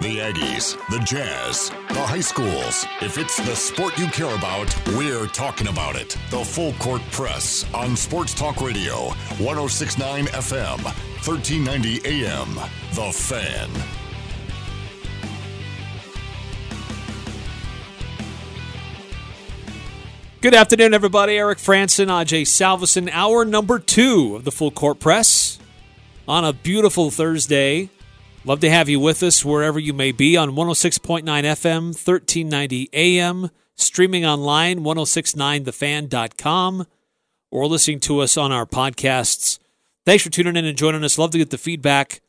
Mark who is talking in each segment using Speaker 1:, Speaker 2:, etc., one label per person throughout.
Speaker 1: The Aggies, the Jazz, the high schools. If it's the sport you care about, we're talking about it. The Full Court Press on Sports Talk Radio, 1069 FM, 1390 AM. The Fan.
Speaker 2: Good afternoon, everybody. Eric Frandsen, Ajay Salvesen, hour number two of the Full Court Press on a beautiful Thursday. Love to have you with us wherever you may be on 106.9 FM, 1390 AM, streaming online, 1069thefan.com, or listening to us on our podcasts. Thanks for tuning in and joining us. Love to get the feedback.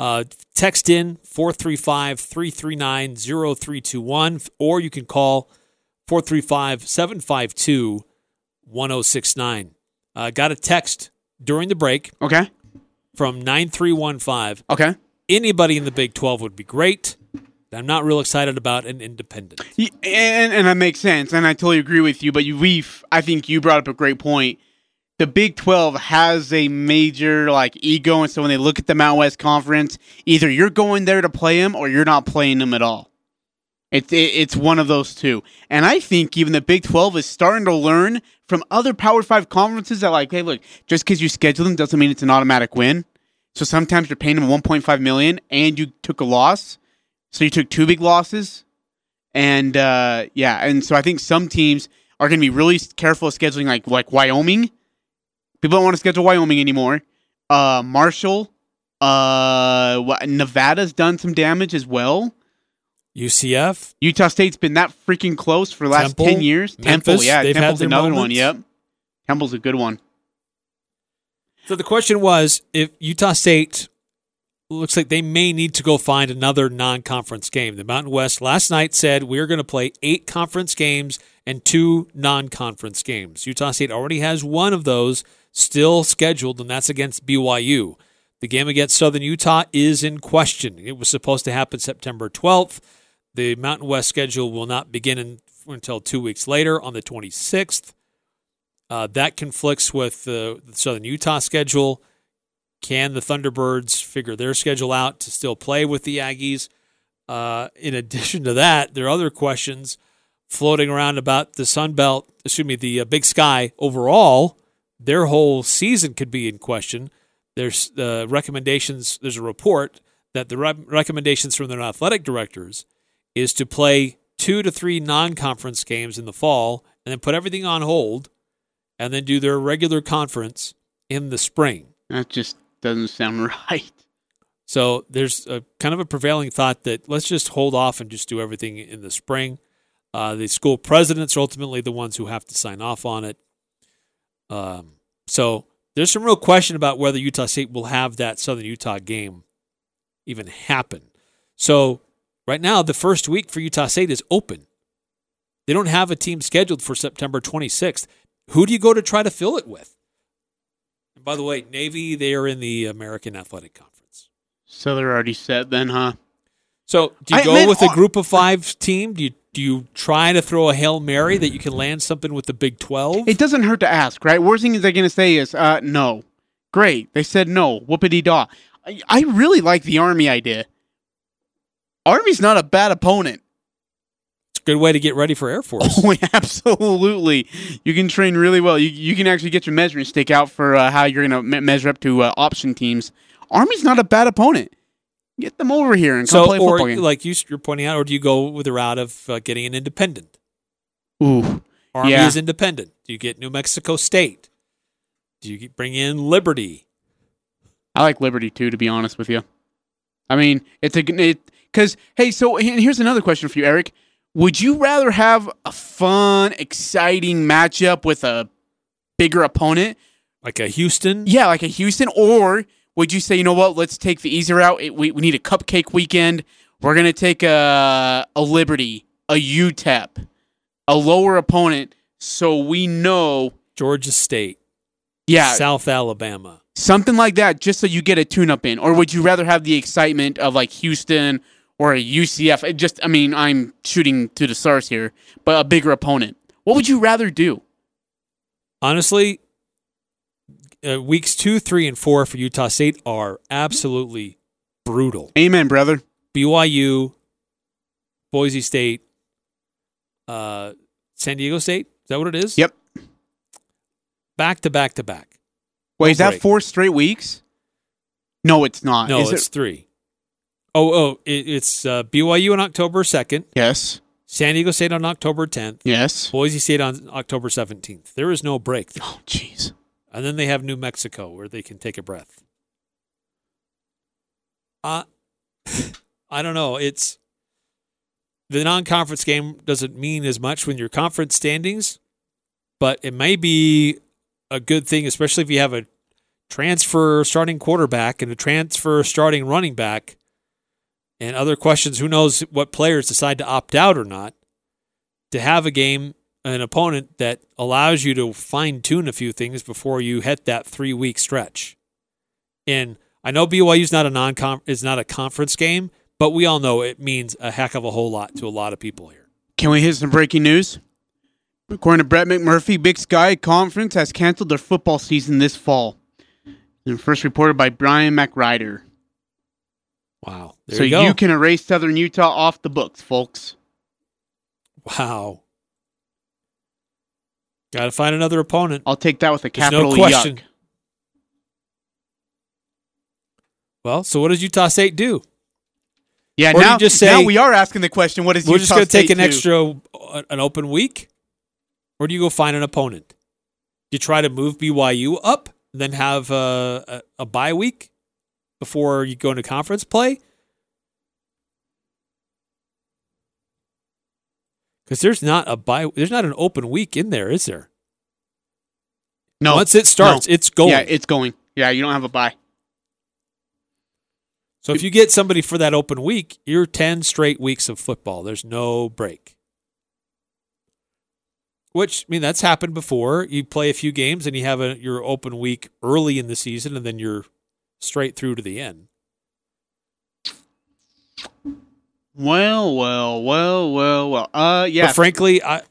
Speaker 2: Uh, text in 435 339 0321, or you can call 435 752 1069. Uh, got a text during the break
Speaker 3: Okay.
Speaker 2: from 9315.
Speaker 3: Okay.
Speaker 2: Anybody in the Big 12 would be great. I'm not real excited about an independent.
Speaker 3: Y- And and that makes sense, and I totally agree with you. But you, we've, I think you brought up a great point. The Big Twelve has a major like ego, and so when they look at the Mountain West Conference, either you're going there to play them or you're not playing them at all. It's it, it's one of those two, and I think even the Big Twelve is starting to learn from other Power Five conferences that like, hey, look, just because you schedule them doesn't mean it's an automatic win. So sometimes you're paying them 1.5 million, and you took a loss, so you took two big losses. And uh, yeah, and so I think some teams are going to be really careful of scheduling, like like Wyoming. People don't want to schedule Wyoming anymore. Uh, Marshall, uh, Nevada's done some damage as well.
Speaker 2: UCF,
Speaker 3: Utah State's been that freaking close for the last
Speaker 2: Temple,
Speaker 3: ten years. Temple,
Speaker 2: Memphis,
Speaker 3: yeah, Temple's another one. Yep, Temple's a good one.
Speaker 2: So the question was if Utah State looks like they may need to go find another non conference game. The Mountain West last night said we're going to play eight conference games and two non conference games. Utah State already has one of those still scheduled, and that's against BYU. The game against Southern Utah is in question. It was supposed to happen September 12th. The Mountain West schedule will not begin in, until two weeks later on the 26th. Uh, that conflicts with the, the Southern Utah schedule. Can the Thunderbirds figure their schedule out to still play with the Aggies? Uh, in addition to that, there are other questions floating around about the Sun Belt, excuse me, the uh, Big Sky overall. Their whole season could be in question. There's uh, recommendations, there's a report that the re- recommendations from their athletic directors is to play two to three non conference games in the fall and then put everything on hold and then do their regular conference in the spring.
Speaker 3: That just doesn't sound right.
Speaker 2: So there's a kind of a prevailing thought that let's just hold off and just do everything in the spring. Uh, the school presidents are ultimately the ones who have to sign off on it. Um, so there's some real question about whether Utah State will have that Southern Utah game even happen. So right now, the first week for Utah State is open. They don't have a team scheduled for September 26th. Who do you go to try to fill it with? And by the way, Navy, they are in the American Athletic Conference.
Speaker 3: So they're already set then, huh?
Speaker 2: So do you
Speaker 3: I
Speaker 2: go with a group of five team? Do you do you try to throw a hail mary that you can land something with the Big Twelve?
Speaker 3: It doesn't hurt to ask, right? Worst thing is they're going to say is, uh, no. Great. They said no. Whoopity daw. I, I really like the Army idea. Army's not a bad opponent.
Speaker 2: Good way to get ready for Air Force.
Speaker 3: Oh, absolutely. You can train really well. You, you can actually get your measuring stick out for uh, how you're going to me- measure up to uh, option teams. Army's not a bad opponent. Get them over here and come
Speaker 2: so,
Speaker 3: play
Speaker 2: or
Speaker 3: football game.
Speaker 2: like you, you're pointing out, or do you go with the route of uh, getting an independent?
Speaker 3: Ooh.
Speaker 2: Army
Speaker 3: Yeah.
Speaker 2: is independent. Do you get New Mexico State? Do you bring in Liberty?
Speaker 3: I like Liberty too, to be honest with you. I mean, it's a it because hey, so here's another question for you, Eric. Would you rather have a fun, exciting matchup with a bigger opponent?
Speaker 2: Like a Houston?
Speaker 3: Yeah, like a Houston, or would you say, you know what? Let's take the easier route. It, we we need a cupcake weekend. We're gonna take a a Liberty, a UTEP, a lower opponent, so we know.
Speaker 2: Georgia State?
Speaker 3: Yeah,
Speaker 2: South Alabama?
Speaker 3: something like that just so you get a tune up in or would you rather have the excitement of like houston or a ucf It just i mean i'm shooting to the stars here but a bigger opponent what would you rather do
Speaker 2: honestly, uh, weeks two, three, and four for Utah State are absolutely brutal.
Speaker 3: amen brother
Speaker 2: BYU, Boise State, uh, San Diego State. Is that what it is?
Speaker 3: Yep.
Speaker 2: Back to back to back.
Speaker 3: Wait,
Speaker 2: No
Speaker 3: is that four straight weeks? No, it's not.
Speaker 2: No,
Speaker 3: Is
Speaker 2: it's
Speaker 3: it?
Speaker 2: three. Oh, oh, it, it's uh, BYU on October second,
Speaker 3: Yes.
Speaker 2: San Diego State on October tenth,
Speaker 3: Yes.
Speaker 2: Boise State on October seventeenth. There is no break,
Speaker 3: Oh, jeez.
Speaker 2: and then they have New Mexico where they can take a breath. Uh, I don't know. It's the non-conference game doesn't mean as much when your conference standings, but it may be a good thing, especially if you have a transfer starting quarterback and a transfer starting running back and other questions. Who knows what players decide to opt out or not? To have a game, an opponent that allows you to fine tune a few things before you hit that three week stretch. And I know BYU is not a non is not a conference game, but we all know it means a heck of a whole lot to a lot of people here.
Speaker 3: Can we hit some breaking news? According to Brett McMurphy, Big Sky Conference has canceled their football season this fall. And first reported by Brian McRider.
Speaker 2: Wow. There
Speaker 3: so
Speaker 2: you, go.
Speaker 3: you can erase Southern Utah off the books, folks.
Speaker 2: wow. Got to find another opponent.
Speaker 3: I'll take that with a
Speaker 2: There's
Speaker 3: capital
Speaker 2: no question.
Speaker 3: yuck.
Speaker 2: Well, so what does Utah State do?
Speaker 3: Yeah,
Speaker 2: Or
Speaker 3: now,
Speaker 2: just say-
Speaker 3: now we are asking the question: What is
Speaker 2: We're
Speaker 3: Utah
Speaker 2: just going to take an
Speaker 3: do?
Speaker 2: extra, uh, an open week, or do you go find an opponent? Do you try to move BYU up, then have a, a, a bye week before you go into conference play? Because there's not a bye, there's not an open week in there, is there?
Speaker 3: No,
Speaker 2: Once it starts,
Speaker 3: no.
Speaker 2: it's going.
Speaker 3: Yeah, it's going. Yeah, you don't have a bye.
Speaker 2: so if you get somebody for that open week, you're ten straight weeks of football. There's no break. Which I mean, that's happened before. You play a few games and you have a your open week early in the season, and then you're straight through to the end.
Speaker 3: Well, well, well, well, well. Uh, yeah.
Speaker 2: But frankly, I,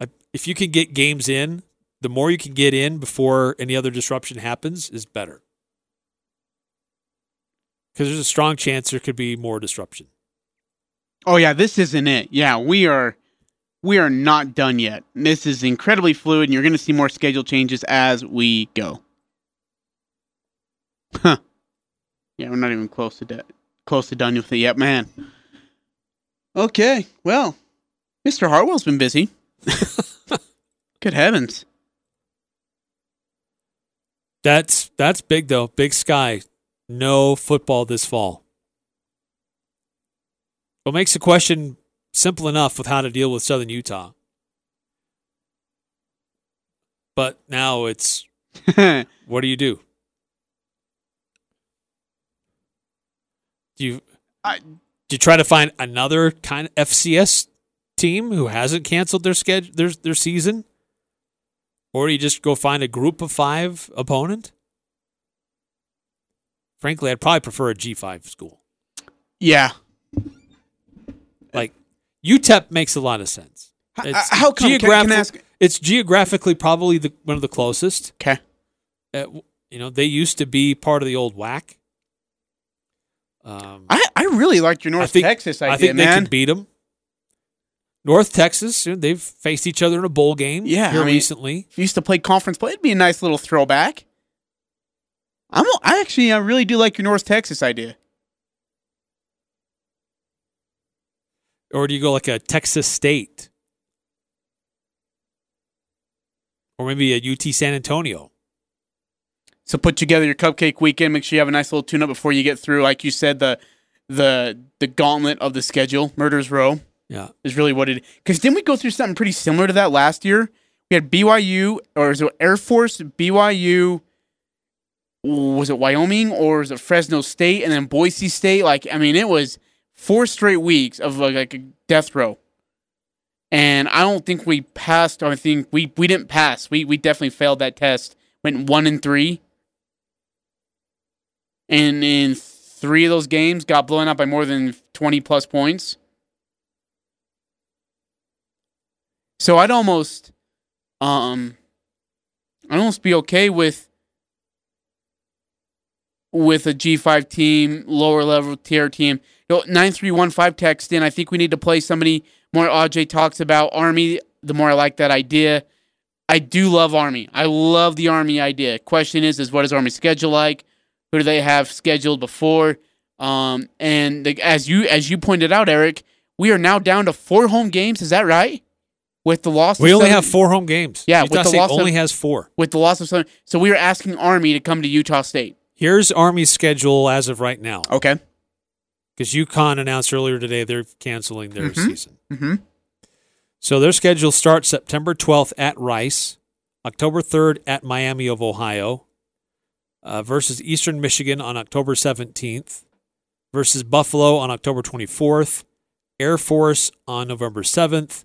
Speaker 2: I, if you can get games in, the more you can get in before any other disruption happens is better. Because there's a strong chance there could be more disruption.
Speaker 3: Oh yeah, this isn't it. Yeah, we are we are not done yet. This is incredibly fluid and you're going to see more schedule changes as we go. Huh. Yeah, we're not even close to de- close to done with it yet, man. Okay. Well, Mr. Hartwell's been busy. Good heavens.
Speaker 2: That's that's big though. Big sky. No football this fall. What makes the question simple enough with how to deal with Southern Utah. But now it's what do you do? Do you
Speaker 3: I-
Speaker 2: do you try to find another kind of FCS team who hasn't canceled their schedule their their season? Or do you just go find a group of five opponent? Frankly, I'd probably prefer a G five school.
Speaker 3: yeah.
Speaker 2: Like UTEP makes a lot of sense. It's
Speaker 3: how come? Can, can ask?
Speaker 2: It's geographically probably the one of the closest.
Speaker 3: Okay.
Speaker 2: Uh, you know, they used to be part of the old WAC. Um,
Speaker 3: I, I really liked your North
Speaker 2: I think,
Speaker 3: Texas idea,
Speaker 2: I think they can beat them. North Texas, they've faced each other in a bowl game
Speaker 3: Yeah,
Speaker 2: here
Speaker 3: I mean-
Speaker 2: recently.
Speaker 3: If you used to play conference play, it'd be a nice little throwback. I'm I actually I really do like your North Texas idea.
Speaker 2: Or do you go like a Texas State? Or maybe a UT San Antonio.
Speaker 3: So put together your cupcake weekend. Make sure you have a nice little tune up before you get through, like you said, the the the gauntlet of the schedule. Murders Row
Speaker 2: Yeah.
Speaker 3: is really what it. Because didn't we go through something pretty similar to that last year? We had BYU or is it Air Force, BYU. Was it Wyoming or was it Fresno State and then Boise State? Like I mean, it was four straight weeks of like, like a death row. And I don't think we passed. I think we we didn't pass. We we definitely failed that test. Went one and three. And in three of those games, got blown out by more than twenty plus points. So I'd almost, um, I'd almost be okay with with a G five team, lower level tier team. The 9315 text in. I think we need to play somebody more. AJ talks about Army. The more I like that idea. I do love Army. I love the Army idea. Question is, is what is Army schedule like? Who do they have scheduled before? Um, and the, as you as you pointed out, Eric, we are now down to four home games. Is that right? With the loss,
Speaker 2: We
Speaker 3: of
Speaker 2: only
Speaker 3: seven-
Speaker 2: have four home games.
Speaker 3: Yeah,
Speaker 2: Utah
Speaker 3: with the
Speaker 2: State
Speaker 3: loss of-
Speaker 2: only has four.
Speaker 3: With the loss of seven, so we are asking Army to come to Utah State.
Speaker 2: Here's Army's schedule as of right now.
Speaker 3: Okay.
Speaker 2: Because UConn announced earlier today they're canceling their
Speaker 3: Mhm.
Speaker 2: season.
Speaker 3: Mm-hmm.
Speaker 2: So their schedule starts September 12th at Rice, October 3rd at Miami of Ohio, uh, versus Eastern Michigan on October 17th, versus Buffalo on October 24th, Air Force on November 7th,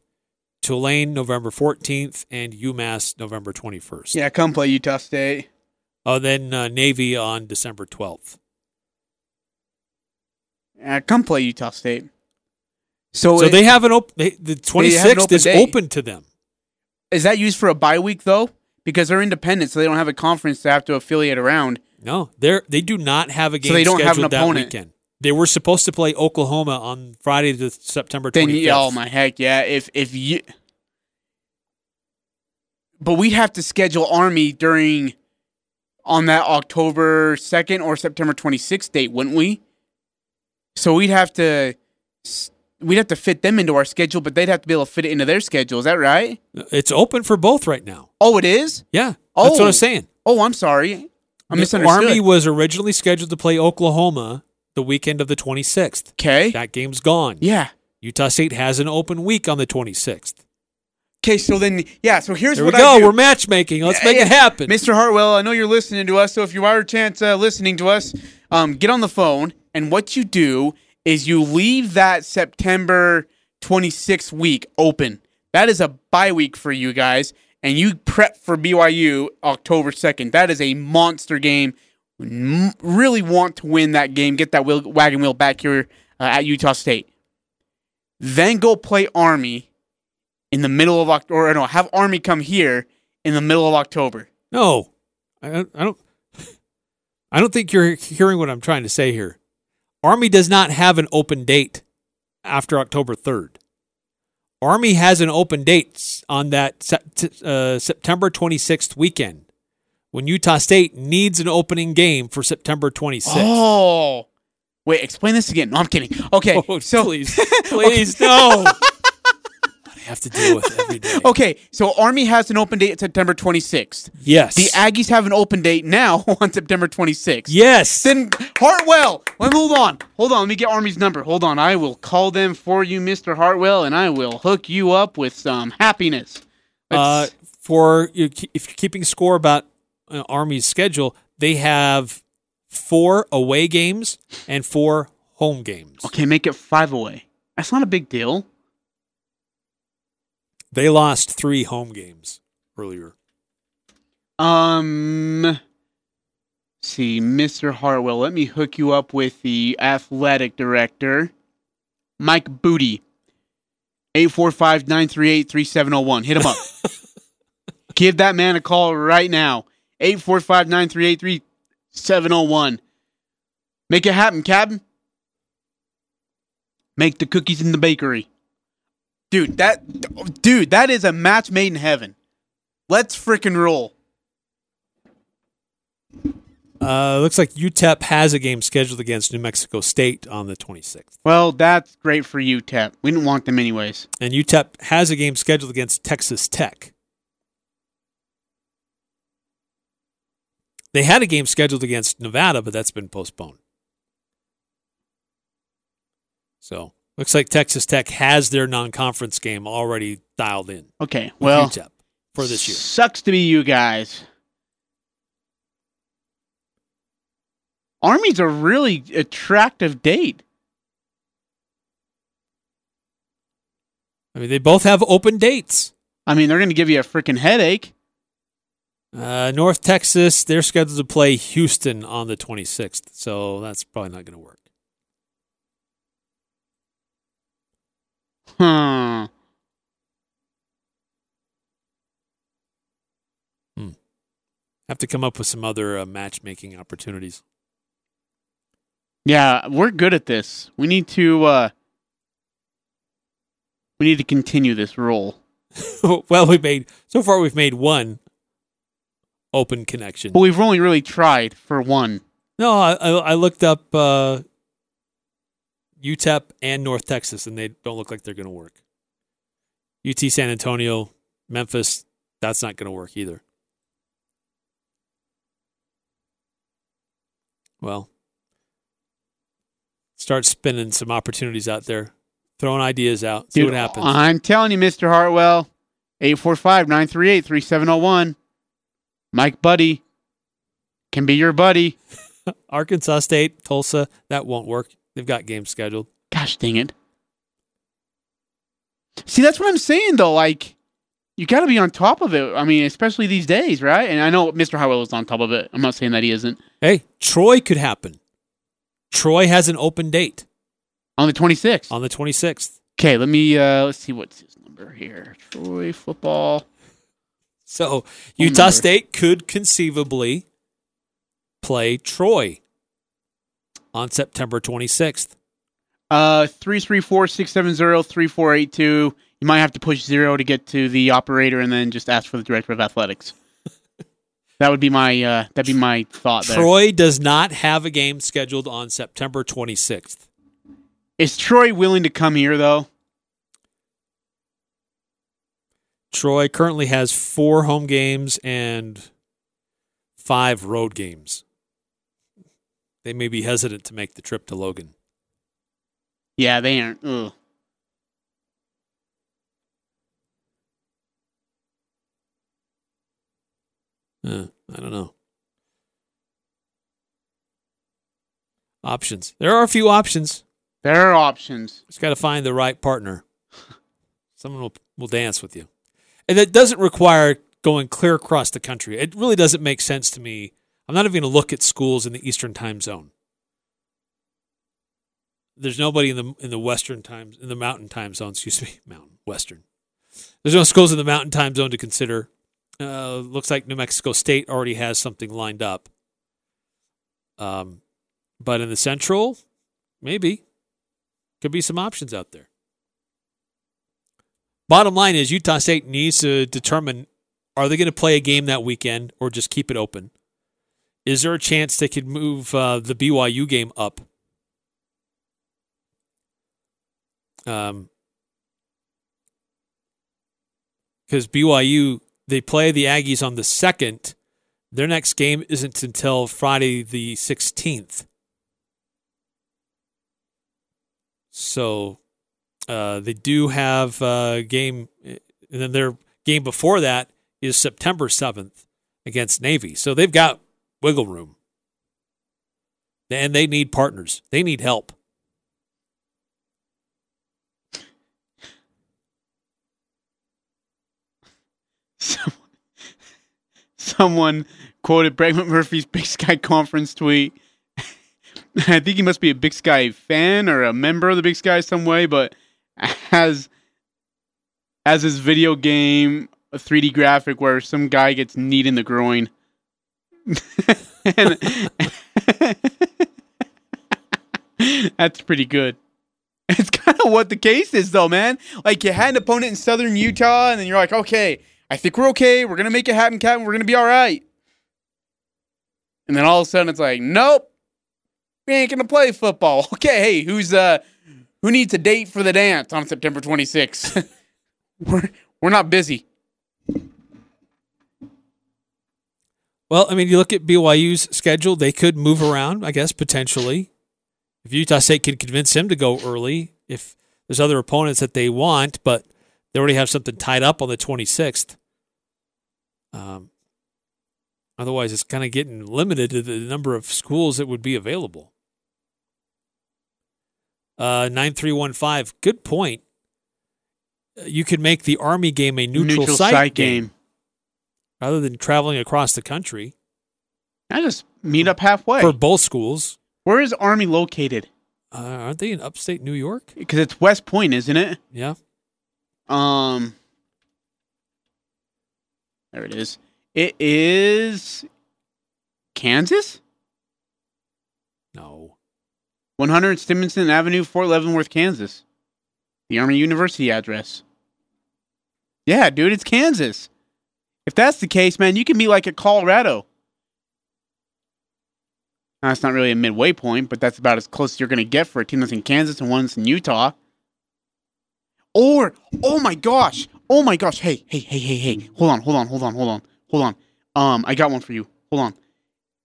Speaker 2: Tulane November 14th, and UMass November 21st.
Speaker 3: Yeah, come play Utah State.
Speaker 2: Oh, then uh, Navy on December 12th.
Speaker 3: Yeah, come play Utah State. So,
Speaker 2: So
Speaker 3: it-
Speaker 2: they have an open. The 26th
Speaker 3: open
Speaker 2: is
Speaker 3: day.
Speaker 2: open to them.
Speaker 3: is that used for a bye week though? Because they're independent, so they don't have a conference to have to affiliate around.
Speaker 2: No, they're they do not have a game
Speaker 3: So they don't have
Speaker 2: scheduled
Speaker 3: an
Speaker 2: that
Speaker 3: opponent.
Speaker 2: weekend. They were supposed to play Oklahoma on Friday, the September
Speaker 3: Then,
Speaker 2: twenty
Speaker 3: yeah, oh my heck, yeah. If if you, but we'd have to schedule Army during on that October second or September twenty sixth date, wouldn't we? So we'd have to we'd have to fit them into our schedule, but they'd have to be able to fit it into their schedule. Is that right?
Speaker 2: It's open for both right now.
Speaker 3: Oh, it is.
Speaker 2: Yeah, oh. that's what. I'm saying.
Speaker 3: Oh, I'm sorry. I
Speaker 2: The
Speaker 3: misunderstood.
Speaker 2: Army was originally scheduled to play Oklahoma the weekend of the twenty sixth.
Speaker 3: okay.
Speaker 2: That game's gone.
Speaker 3: Yeah.
Speaker 2: Utah State has an open week on the twenty sixth.
Speaker 3: Okay. So then, yeah. So here's
Speaker 2: There we
Speaker 3: what
Speaker 2: go.
Speaker 3: I do.
Speaker 2: We're matchmaking. Let's
Speaker 3: Yeah,
Speaker 2: make
Speaker 3: yeah.
Speaker 2: it happen.
Speaker 3: Mr. Hartwell, I know you're listening to us, so if you are a chance uh, listening to us, um, get on the phone. And what you do is you leave that September 26th week open. That is a bye week for you guys, and you prep for BYU October 2nd. That is a monster game. Really want to win that game, get that wheel, wagon wheel back here uh, at Utah State. Then go play Army in the middle of October. Or no, have Army come here in the middle of October.
Speaker 2: No, I. I don't. I don't think you're hearing what I'm trying to say here. Army does not have an open date after October 3rd. Army has an open date on that uh, September 26th weekend when Utah State needs an opening game for September 26th.
Speaker 3: Oh, wait. Explain this again. No, I'm kidding. Okay,
Speaker 2: Oh,
Speaker 3: so
Speaker 2: please, please, no. Have to deal with every day.
Speaker 3: okay, so Army has an open date September 26th.
Speaker 2: Yes.
Speaker 3: The Aggies have an open date now on September 26th.
Speaker 2: yes.
Speaker 3: Then Hartwell. Let me hold on. Hold on. Let me get Army's number. Hold on. I will call them for you, Mr. Hartwell, and I will hook you up with some happiness.
Speaker 2: Uh, for you, if you're keeping score about uh, Army's schedule, they have four away games and four home games.
Speaker 3: okay, make it five away. That's not a big deal.
Speaker 2: They lost three home games earlier.
Speaker 3: Um, see, Mr. Hartwell, let me hook you up with the athletic director, Mike Buddie. 845 938 3701. Hit him up. Give that man a call right now. 845 938 3701. Make it happen, Captain. Make the cookies in the bakery. Dude, that dude, that is a match made in heaven. Let's freaking roll.
Speaker 2: Uh, looks like UTEP has a game scheduled against New Mexico State on the 26th.
Speaker 3: Well, that's great for UTEP. We didn't want them anyways.
Speaker 2: And UTEP has a game scheduled against Texas Tech. They had a game scheduled against Nevada, but that's been postponed. So looks like Texas Tech has their non-conference game already dialed in.
Speaker 3: Okay, well,
Speaker 2: for this year.
Speaker 3: Sucks to be you guys. Army's a really attractive date.
Speaker 2: I mean, they both have open dates.
Speaker 3: I mean, they're going to give you a freaking headache.
Speaker 2: Uh, North Texas, they're scheduled to play Houston on the 26th, so that's probably not going to work.
Speaker 3: Hmm. Hmm.
Speaker 2: Have to come up with some other uh, matchmaking opportunities.
Speaker 3: Yeah, we're good at this. We need to uh we need to continue this role.
Speaker 2: well, we made so far we've made one open connection.
Speaker 3: But we've only really tried for one.
Speaker 2: No, I, I I looked up uh, UTEP and North Texas, and they don't look like they're going to work. UT San Antonio, Memphis, that's not going to work either. Well, start spinning some opportunities out there, throwing ideas out, see
Speaker 3: Dude,
Speaker 2: what happens.
Speaker 3: I'm telling you, Mr. Hartwell, 845-938-3701. Mike Buddie can be your buddy.
Speaker 2: Arkansas State, Tulsa, that won't work. They've got games scheduled.
Speaker 3: Gosh dang it. See, that's what I'm saying though. Like, you got to be on top of it. I mean, especially these days, right? And I know Mr. Hartwell is on top of it. I'm not saying that he isn't.
Speaker 2: Hey, Troy could happen. Troy has an open date
Speaker 3: On the 26th.
Speaker 2: on the 26th.
Speaker 3: Okay, let me uh let's see what's his number here. Troy football.
Speaker 2: So Utah
Speaker 3: number.
Speaker 2: State could conceivably play Troy on September 26th.
Speaker 3: Uh 334-670-3482. You might have to push 0 to get to the operator and then just ask for the director of athletics. that would be my uh that'd be my thought there.
Speaker 2: Troy does not have a game scheduled on September 26th.
Speaker 3: Is Troy willing to come here though?
Speaker 2: Troy currently has four home games and five road games. They may be hesitant to make the trip to Logan.
Speaker 3: Yeah, they aren't. Ugh.
Speaker 2: Uh, I don't know. Options. There are a few options.
Speaker 3: There are options.
Speaker 2: Just got to find the right partner. Someone will will dance with you, and that doesn't require going clear across the country. It really doesn't make sense to me. I'm not even going to look at schools in the Eastern Time Zone. There's nobody in the in the Western time in the Mountain Time Zone. Excuse me, Mountain Western. There's no schools in the Mountain Time Zone to consider. Uh, looks like New Mexico State already has something lined up. Um, but in the Central, maybe could be some options out there. Bottom line is Utah State needs to determine are they going to play a game that weekend or just keep it open? Is there a chance they could move uh, the BYU game up? Um, because BYU they play the Aggies on the second. Their next game isn't until Friday the sixteenth. So uh, they do have a game, and then their game before that is September 7th against Navy. So they've got wiggle room. And they need partners, they need help.
Speaker 3: Someone, quoted Brett McMurphy's Big Sky Conference tweet. I think he must be a Big Sky fan or a member of the Big Sky some way, but has as his video game a 3D graphic where some guy gets kneed in the groin. That's pretty good. It's kind of what the case is, though, man. Like you had an opponent in Southern Utah, and then you're like, okay, I think we're okay. We're gonna make it happen, Captain. We're gonna be all right. And then all of a sudden, it's like, nope, we ain't gonna play football. Okay, hey, who's uh, who needs a date for the dance on September 26th? we're we're not busy.
Speaker 2: Well, I mean, you look at BYU's schedule, they could move around, I guess, potentially. If Utah State could convince him to go early, if there's other opponents that they want, but they already have something tied up on the 26th. Um, otherwise, it's kind of getting limited to the number of schools that would be available. Uh, 9315, good point. Uh, You could make the Army game a neutral, site, game rather than traveling across the country
Speaker 3: I just meet up halfway.
Speaker 2: for both schools.
Speaker 3: Where is Army located?
Speaker 2: Uh, aren't they in upstate New York?
Speaker 3: Because it's West Point, isn't it?
Speaker 2: Yeah.
Speaker 3: Um, there it is. It is Kansas.
Speaker 2: No.
Speaker 3: 100 Stevenson Avenue, Fort Leavenworth, Kansas. The Army University address. Yeah, dude, it's Kansas. If that's the case, man, you can be like at Colorado. Now, that's not really a midway point, but that's about as close as you're going to get for a team that's in Kansas and one that's in Utah. Or, oh my gosh, oh my gosh, hey, hey, hey, hey, hey, hold on, hold on, hold on, hold on, hold on. Um, I got one for you. Hold on.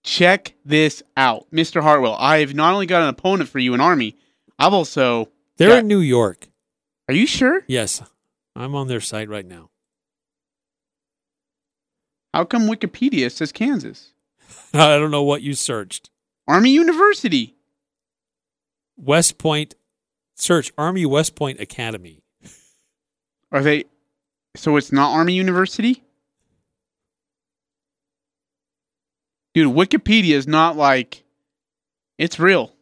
Speaker 3: Check this out, Mr. Hartwell. I've not only got an opponent for you in Army, I've also.
Speaker 2: They're
Speaker 3: got-
Speaker 2: in New York.
Speaker 3: Are you sure?
Speaker 2: Yes, I'm on their site right now.
Speaker 3: How come Wikipedia says Kansas?
Speaker 2: I don't know what you searched.
Speaker 3: Army University.
Speaker 2: West Point. Search Army West Point Academy.
Speaker 3: Are they? So it's not Army University? Dude, Wikipedia is not like. It's real.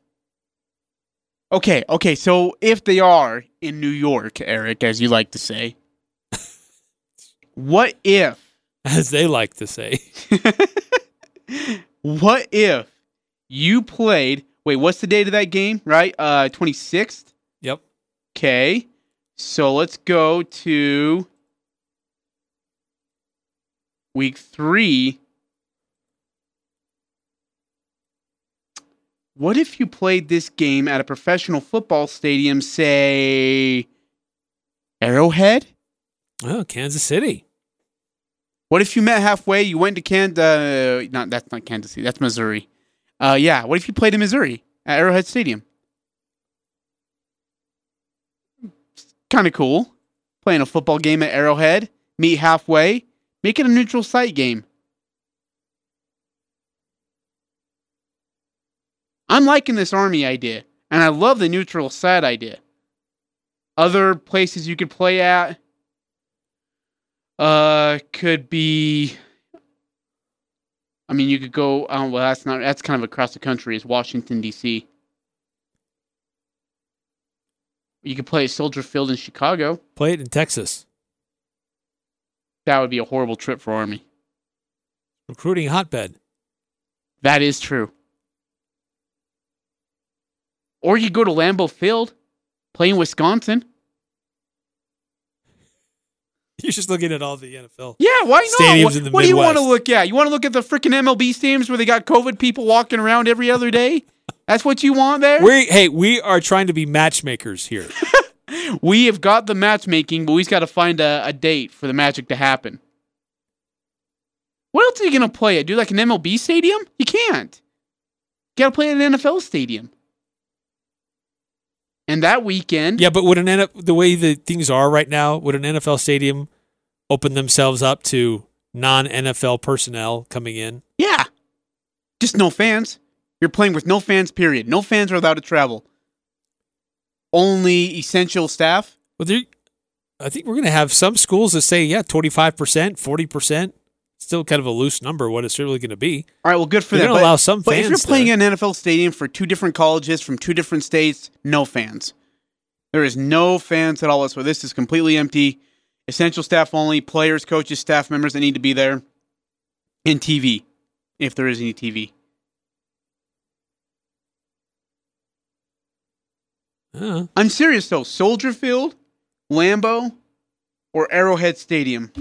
Speaker 3: Okay, okay, so if they are in New York, Eric, as you like to say, what if.
Speaker 2: As they like to say.
Speaker 3: what if you played. Wait, what's the date of that game, right? Uh, 26th?
Speaker 2: Yep.
Speaker 3: Okay. So let's go to week three. What if you played this game at a professional football stadium, say Arrowhead?
Speaker 2: Oh, Kansas City.
Speaker 3: What if you met halfway? You went to Kansas. Uh, not that's not Kansas City. That's Missouri. Uh, yeah. What if you played in Missouri at Arrowhead Stadium? Kind of cool. Playing a football game at Arrowhead. Meet halfway. Make it a neutral site game. I'm liking this army idea, and I love the neutral site idea. Other places you could play at. Uh, could be. I mean, you could go. Oh, well, that's not. That's kind of across the country. Is Washington D.C. You could play Soldier Field in Chicago.
Speaker 2: Play it in Texas.
Speaker 3: That would be a horrible trip for Army.
Speaker 2: Recruiting hotbed.
Speaker 3: That is true. Or you go to Lambeau Field, play in Wisconsin.
Speaker 2: You're just looking at all the NFL.
Speaker 3: Yeah, why not?
Speaker 2: Stadiums
Speaker 3: what
Speaker 2: in the
Speaker 3: what do you want to look at? You want to look at the freaking MLB stadiums where they got COVID people walking around every other day? That's what you want there?
Speaker 2: We hey, we are trying to be matchmakers here.
Speaker 3: We have got the matchmaking, but we've got to find a, a date for the magic to happen. What else are you going to play at? Do like an MLB stadium? You can't. You got to play at an NFL stadium. And that weekend,
Speaker 2: yeah, but would an the way the things are right now, would an NFL stadium open themselves up to non NFL personnel coming in?
Speaker 3: yeah, just no fans. You're playing with no fans, period. No fans are allowed to travel. Only essential staff.
Speaker 2: Well, there, I think we're going to have some schools that say, yeah, 25%, 40%. Still kind of a loose number, what it's really going to be.
Speaker 3: All right, well, good for
Speaker 2: They're
Speaker 3: them.
Speaker 2: gonna allow some
Speaker 3: but if you're playing in an NFL stadium for two different colleges from two different states, no fans. There is no fans at all. So this is completely empty. Essential staff only, players, coaches, staff members that need to be there, and TV, if there is any TV.
Speaker 2: Uh,
Speaker 3: I'm serious though. Soldier Field, Lambeau, or Arrowhead Stadium.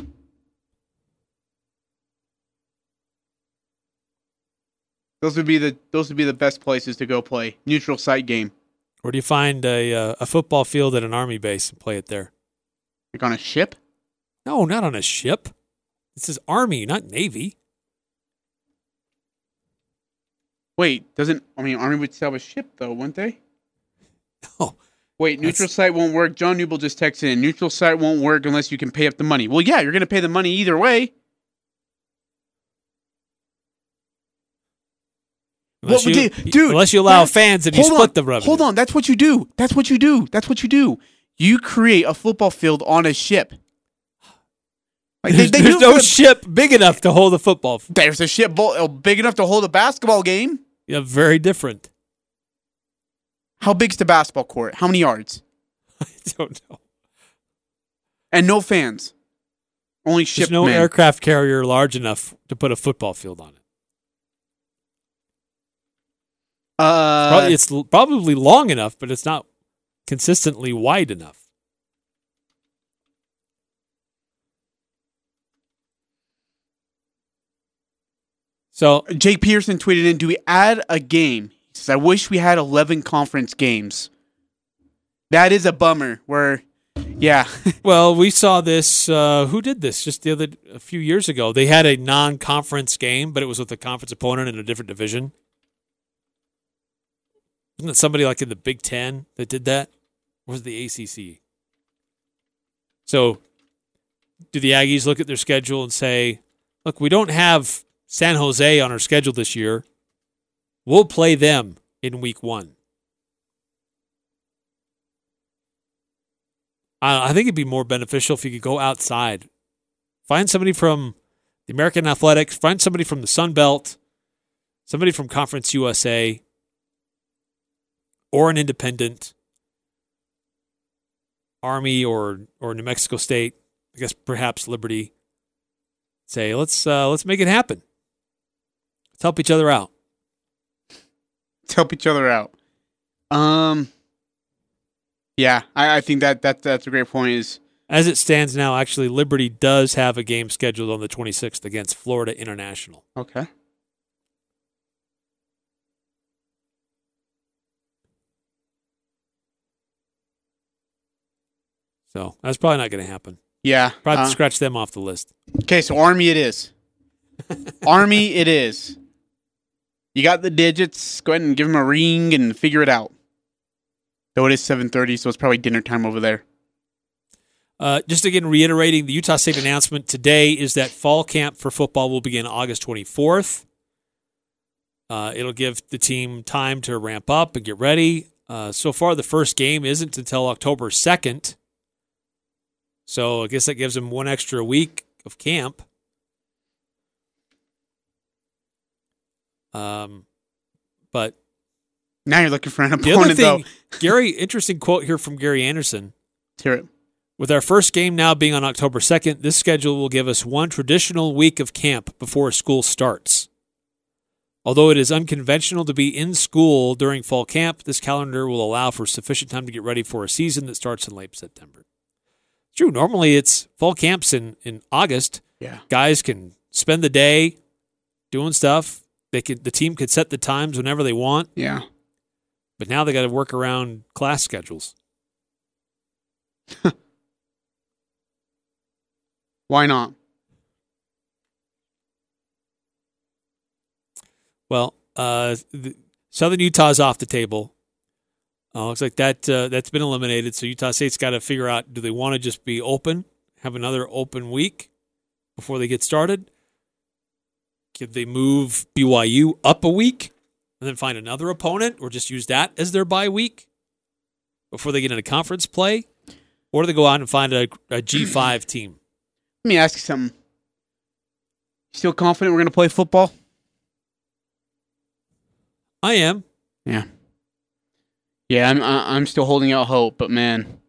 Speaker 3: Those would be the those would be the best places to go play neutral site game,
Speaker 2: where do you find a, uh, a football field at an army base and play it there?
Speaker 3: like on a ship.
Speaker 2: No, not on a ship. This is Army, not Navy.
Speaker 3: Wait, doesn't I mean Army would sell a ship though, wouldn't they?
Speaker 2: Oh,
Speaker 3: Wait, neutral
Speaker 2: That's-
Speaker 3: site won't work. John Newble just texted in. Neutral site won't work unless you can pay up the money. Well, yeah, you're going to pay the money either way.
Speaker 2: unless
Speaker 3: What-
Speaker 2: you,
Speaker 3: dude, dude,
Speaker 2: unless you allow fans and you split
Speaker 3: on,
Speaker 2: the revenue.
Speaker 3: Hold on, that's what you do. That's what you do. That's what you do. You create a football field on a ship. Like, they-
Speaker 2: There's,
Speaker 3: they do
Speaker 2: there's no
Speaker 3: the-
Speaker 2: ship big enough to hold a football.
Speaker 3: There's a ship uh, big enough to hold a basketball game.
Speaker 2: Yeah, very different.
Speaker 3: How big's the basketball court? How many yards?
Speaker 2: I don't know.
Speaker 3: And no fans. Only ship
Speaker 2: There's no
Speaker 3: men.
Speaker 2: aircraft carrier large enough to put a football field on it.
Speaker 3: Uh,
Speaker 2: Probably, it's probably long enough, but it's not consistently wide enough. So
Speaker 3: Jake Pearson tweeted in, "Do we add a game?" He says, "I wish we had 11 conference games." That is a bummer. Where, yeah,
Speaker 2: Well, we saw this. Uh, who did this just the other a few years ago? They had a non-conference game, but it was with a conference opponent in a different division. Wasn't it somebody like in the Big Ten that did that? Or was it the ACC? So, do the Aggies look at their schedule and say, "Look, we don't have San Jose on our schedule this year. We'll play them in Week One." I I think it'd be more beneficial if you could go outside, find somebody from the American Athletics, find somebody from the Sun Belt, somebody from Conference USA, or an independent Army or or New Mexico State. I guess perhaps Liberty. Say let's uh, let's make it happen. Let's help each other out.
Speaker 3: to help each other out. Um, yeah, I, I think that that that's a great point. Is
Speaker 2: As it stands now, actually, Liberty does have a game scheduled on the 26th against Florida International.
Speaker 3: okay.
Speaker 2: So that's probably not going to happen.
Speaker 3: Yeah.
Speaker 2: Probably
Speaker 3: uh,
Speaker 2: scratch them off the list.
Speaker 3: Okay, so Army it is. Army it is. You got the digits. Go ahead and give them a ring and figure it out. Though it is 7:30, so it's probably dinner time over there.
Speaker 2: Uh, just again, reiterating the Utah State announcement today is that fall camp for football will begin August 24th. Uh, it'll give the team time to ramp up and get ready. Uh, so far, the first game isn't until October 2nd. So I guess that gives them one extra week of camp. Um, but
Speaker 3: Now you're looking for an
Speaker 2: the other
Speaker 3: opponent,
Speaker 2: thing,
Speaker 3: though.
Speaker 2: Gary, interesting quote here from Gary Anderson.
Speaker 3: Let's hear it.
Speaker 2: With our first game now being on October 2nd, this schedule will give us one traditional week of camp before school starts. Although it is unconventional to be in school during fall camp, this calendar will allow for sufficient time to get ready for a season that starts in late September. True. Normally it's fall camps in, in August.
Speaker 3: Yeah.
Speaker 2: Guys can spend the day doing stuff. They could the team could set the times whenever they want,
Speaker 3: Yeah.
Speaker 2: but now they got to work around class schedules.
Speaker 3: Why not?
Speaker 2: Well, uh, the, Southern Utah's off the table. Uh, looks like that uh, that's been eliminated. So Utah State's got to figure out: do they want to just be open, have another open week before they get started? Could they move BYU up a week and then find another opponent, or just use that as their bye week before they get into conference play? Or do they go out and find a, a G five team?
Speaker 3: Let me ask you something. Still confident we're going to play football?
Speaker 2: I am.
Speaker 3: Yeah. Yeah, I'm I'm still holding out hope, but man,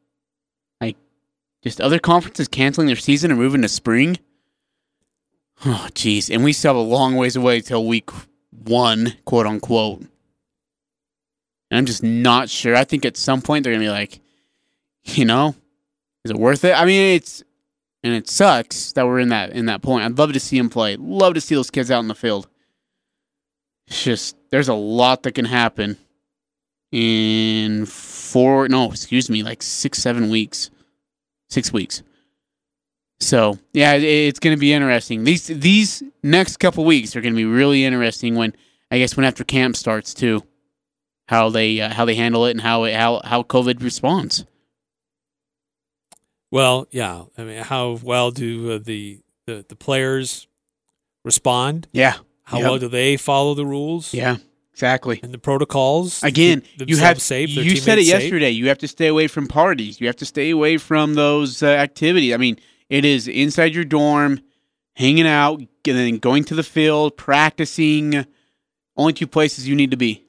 Speaker 3: like just other conferences canceling their season and moving to spring. Oh, jeez, and we still have a long ways away till week one, quote unquote. And I'm just not sure. I think at some point they're gonna be like, you know, is it worth it? I mean, it's and it sucks that we're in that in that point. I'd love to see them play. Love to see those kids out in the field. It's just there's a lot that can happen in four no excuse me like six seven weeks six weeks so yeah it's going to be interesting these these next couple weeks are going to be really interesting when i guess when after camp starts too how they uh, how they handle it and how it, how how covid responds
Speaker 2: Well, yeah. I mean, how well do uh, the, the the players respond?
Speaker 3: yeah
Speaker 2: How
Speaker 3: Yep.
Speaker 2: well do they follow the rules
Speaker 3: yeah exactly
Speaker 2: and the protocols?
Speaker 3: Again, you have
Speaker 2: safe.
Speaker 3: you said it
Speaker 2: safe?
Speaker 3: yesterday. You have to stay away from parties. You have to stay away from those uh, activities. I mean, it is inside your dorm, hanging out, and then going to the field, practicing. Only two places you need to be.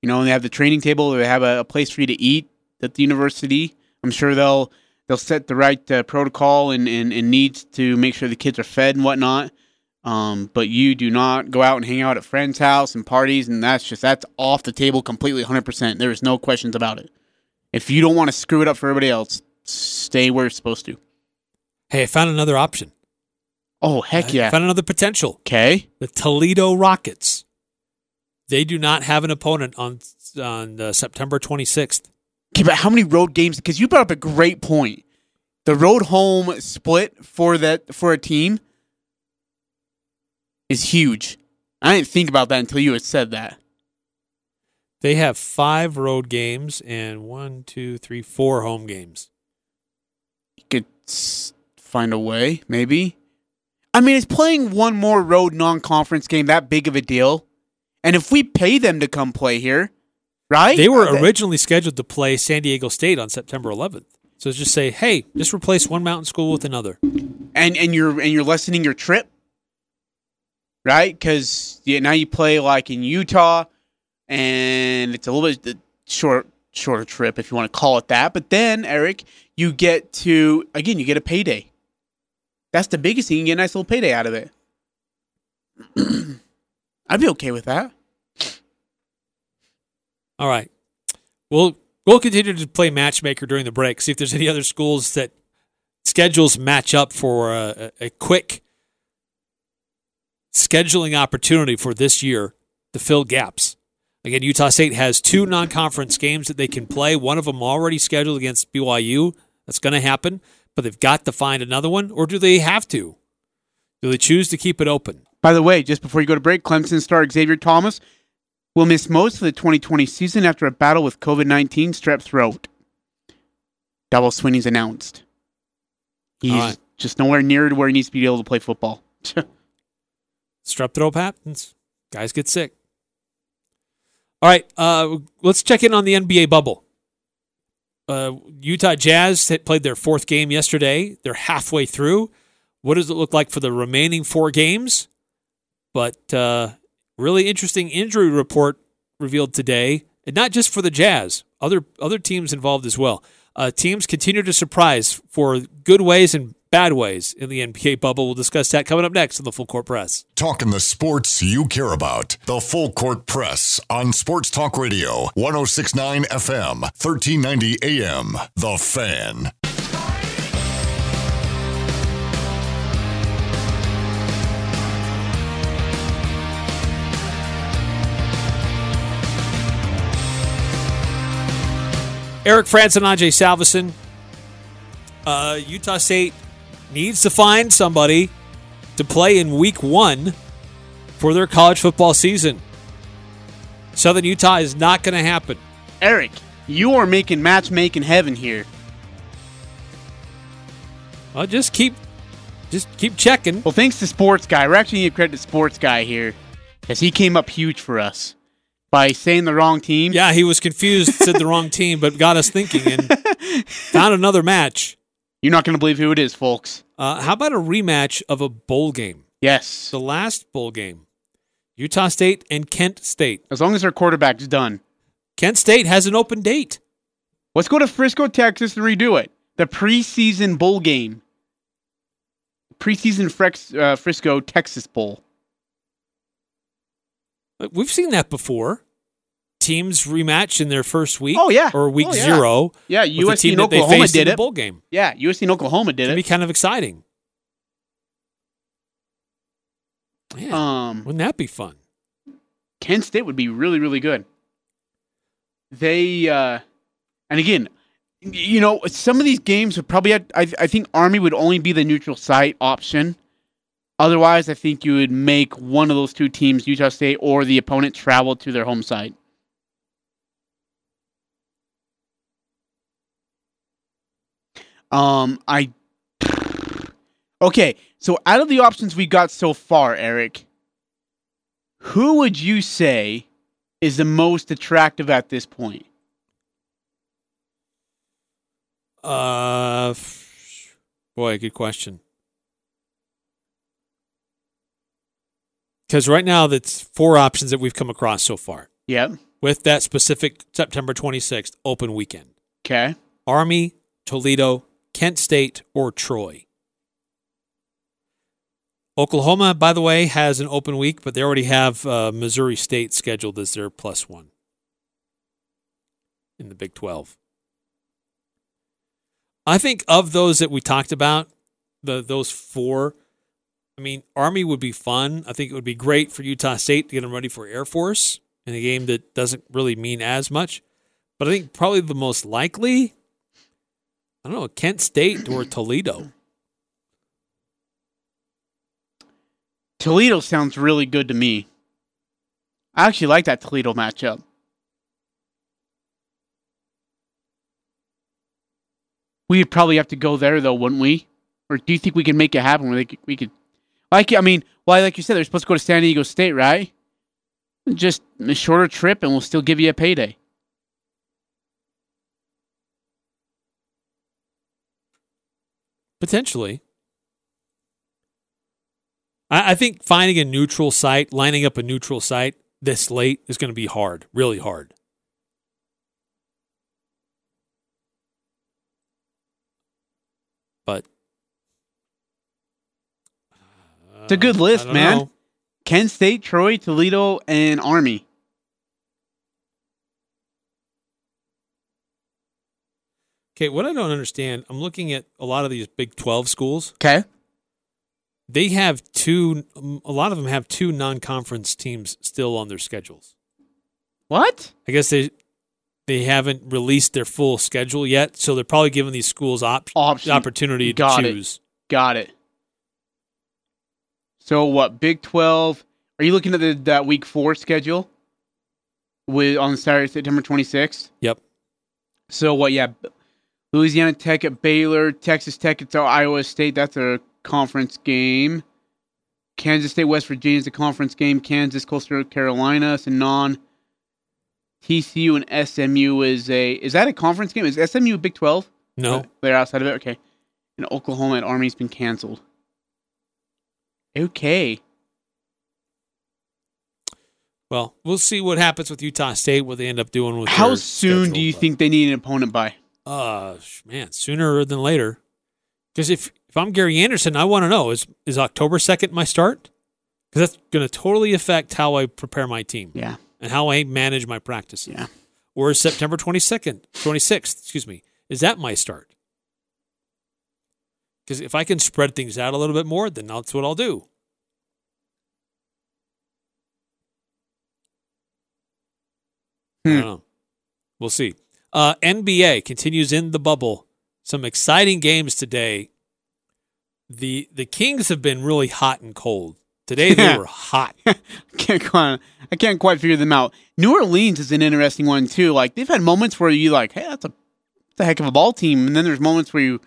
Speaker 3: You know, they have the training table. They have a, a place for you to eat at the university. I'm sure they'll they'll set the right uh, protocol and, and, and needs to make sure the kids are fed and whatnot. Um, but you do not go out and hang out at friends' house and parties, and that's just that's off the table completely, hundred percent. There is no questions about it. If you don't want to screw it up for everybody else, stay where you're supposed to.
Speaker 2: Hey, I found another option.
Speaker 3: Oh heck
Speaker 2: I
Speaker 3: yeah!
Speaker 2: found another potential.
Speaker 3: Okay,
Speaker 2: The Toledo Rockets. They do not have an opponent on on uh, September 26th.
Speaker 3: okay, but how many road games? Because you brought up a great point. The road home split for that for a team is huge. I didn't think about that until you had said that.
Speaker 2: They have five road games and one, two, three, four home games.
Speaker 3: You could find a way, maybe. I mean, is playing one more road non-conference game that big of a deal? And if we pay them to come play here, right?
Speaker 2: They were
Speaker 3: Uh,
Speaker 2: originally scheduled to play San Diego State on September 11th. So just say, hey, just replace one mountain school with another.
Speaker 3: and and you're and you're lessening your trip, right? Because yeah, now you play like in Utah, and it's a little bit short shorter trip if you want to call it that. But then Eric, you get to again, you get a payday. That's the biggest thing. You get a nice little payday out of it. I'd be okay with that.
Speaker 2: All right. We'll we'll continue to play matchmaker during the break. See if there's any other schools that schedules match up for a, a quick scheduling opportunity for this year to fill gaps. Again, Utah State has two non-conference games that they can play. One of them already scheduled against BYU. That's going to happen, but they've got to find another one, or do they have to? Do they choose to keep it open?
Speaker 3: By the way, just before you go to break, Clemson star Xavier Thomas will miss most of the 2020 season after a battle with COVID 19 strep throat. Dabo Swinney's announced. He's
Speaker 2: right.
Speaker 3: just nowhere near to where he needs to be able to play football.
Speaker 2: strep throat happens. Guys get sick. All right, uh, let's check in on the NBA bubble. Uh, Utah Jazz played their fourth game yesterday. They're halfway through. What does it look like for the remaining four games? But uh, really interesting injury report revealed today, and not just for the Jazz, other other teams involved as well. Uh, teams continue to surprise for good ways and bad ways in the NBA bubble. We'll discuss that coming up next on the Full Court Press.
Speaker 1: Talking the sports you care about. The Full Court Press on Sports Talk Radio, 1069 FM, 1390 AM. The Fan.
Speaker 2: Eric Frandsen and Ajay Salvesen. Uh, Utah State needs to find somebody to play in week one for their college football season. Southern Utah is not going to happen.
Speaker 3: Eric, you are making matchmaking heaven here.
Speaker 2: Well, just keep, just keep checking.
Speaker 3: Well, thanks to Sports Guy. We're actually going to credit to Sports Guy here because he came up huge for us by saying the wrong team.
Speaker 2: Yeah, he was confused, said the wrong team, but got us thinking and found another match.
Speaker 3: You're not going to believe who it is, folks.
Speaker 2: Uh, how about a rematch of a bowl game?
Speaker 3: Yes.
Speaker 2: The last bowl game, Utah State and Kent State.
Speaker 3: As long as their quarterback's done.
Speaker 2: Kent State has an open date.
Speaker 3: Let's go to Frisco, Texas and redo it. The preseason bowl game. Preseason Frex, uh, Frisco, Texas Bowl.
Speaker 2: Uh, We've seen that before. Teams rematch in their first week.
Speaker 3: Oh, yeah.
Speaker 2: or week
Speaker 3: Oh, yeah.
Speaker 2: zero.
Speaker 3: Yeah, USC
Speaker 2: team
Speaker 3: and Oklahoma did
Speaker 2: the
Speaker 3: it.
Speaker 2: bowl game.
Speaker 3: Yeah, USC and Oklahoma did
Speaker 2: It'd be
Speaker 3: it.
Speaker 2: kind of exciting. Man,
Speaker 3: Um,
Speaker 2: wouldn't that be fun?
Speaker 3: Kent State would be really, really good. They, uh, and again, you know, some of these games would probably, have, I, I think Army would only be the neutral site option. Otherwise, I think you would make one of those two teams, Utah State or the opponent, travel to their home site. Um, I. Okay, so out of the options we got so far, Eric, who would you say is the most attractive at this point?
Speaker 2: Uh, f- boy, good question. Because right now, that's four options that we've come across so far
Speaker 3: Yep.
Speaker 2: with that specific September 26th open weekend
Speaker 3: Okay.
Speaker 2: Army, Toledo, Kent State, or Troy. Oklahoma, by the way, has an open week, but they already have uh, Missouri State scheduled as their plus one in the Big 12. I think of those that we talked about, the those four, I mean, Army would be fun. I think it would be great for Utah State to get them ready for Air Force in a game that doesn't really mean as much. But I think probably the most likely, I don't know, Kent State or Toledo.
Speaker 3: Toledo sounds really good to me. I actually like that Toledo matchup. We'd probably have to go there though, wouldn't we? Or do you think we can make it happen? Where they could, we could, like I mean, well, like you said, they're supposed to go to San Diego State, right? Just a shorter trip, and we'll still give you a payday.
Speaker 2: Potentially. I, I think finding a neutral site, lining up a neutral site this late is going to be hard, really hard. But
Speaker 3: It's a good
Speaker 2: uh,
Speaker 3: list, man.
Speaker 2: know.
Speaker 3: Kent State, Troy, Toledo, and Army.
Speaker 2: Okay, what I don't understand, I'm looking at a lot of these Big 12 schools.
Speaker 3: Okay.
Speaker 2: They have two, a lot of them have two non conference teams still on their schedules.
Speaker 3: What?
Speaker 2: I guess they they haven't released their full schedule yet, so they're probably giving these schools op-
Speaker 3: Option.
Speaker 2: opportunity to
Speaker 3: Got it.
Speaker 2: choose.
Speaker 3: Got it. So what? Big Twelve. Are you looking at the that week four schedule? With on Saturday, September twenty sixth.
Speaker 2: Yep.
Speaker 3: So what? Yeah, Louisiana Tech at Baylor, Texas Tech at Iowa State. That's a conference game. Kansas State, West Virginia is a conference game. Kansas, Coastal Carolina is a non. TCU and SMU is a is that a conference game? Is SMU Big Twelve?
Speaker 2: No.
Speaker 3: they're outside of it. Okay, and Oklahoma at Army's been canceled. Okay,
Speaker 2: Well, we'll see what happens with Utah State, what they end up doing with
Speaker 3: how soon do you
Speaker 2: but-
Speaker 3: think they need an opponent by?
Speaker 2: Uh, man, sooner than later. Because if if I'm Gary Anderson, I want to know is is October second my start? Because that's going to totally affect how I prepare my team
Speaker 3: Yeah,
Speaker 2: and how I manage my practices.
Speaker 3: yeah.
Speaker 2: Or is September twenty second, twenty sixth, excuse me, is that my start? Because if I can spread things out a little bit more, then that's what I'll do. I
Speaker 3: Hmm.
Speaker 2: don't know. We'll see. Uh, NBA continues in the bubble. Some exciting games today. The the Kings have been really hot and cold. Today they were hot.
Speaker 3: can't quite, I can't quite figure them out. New Orleans is an interesting one too. Like they've had moments where you like, hey, that's a, that's a heck of a ball team, and then there's moments where you,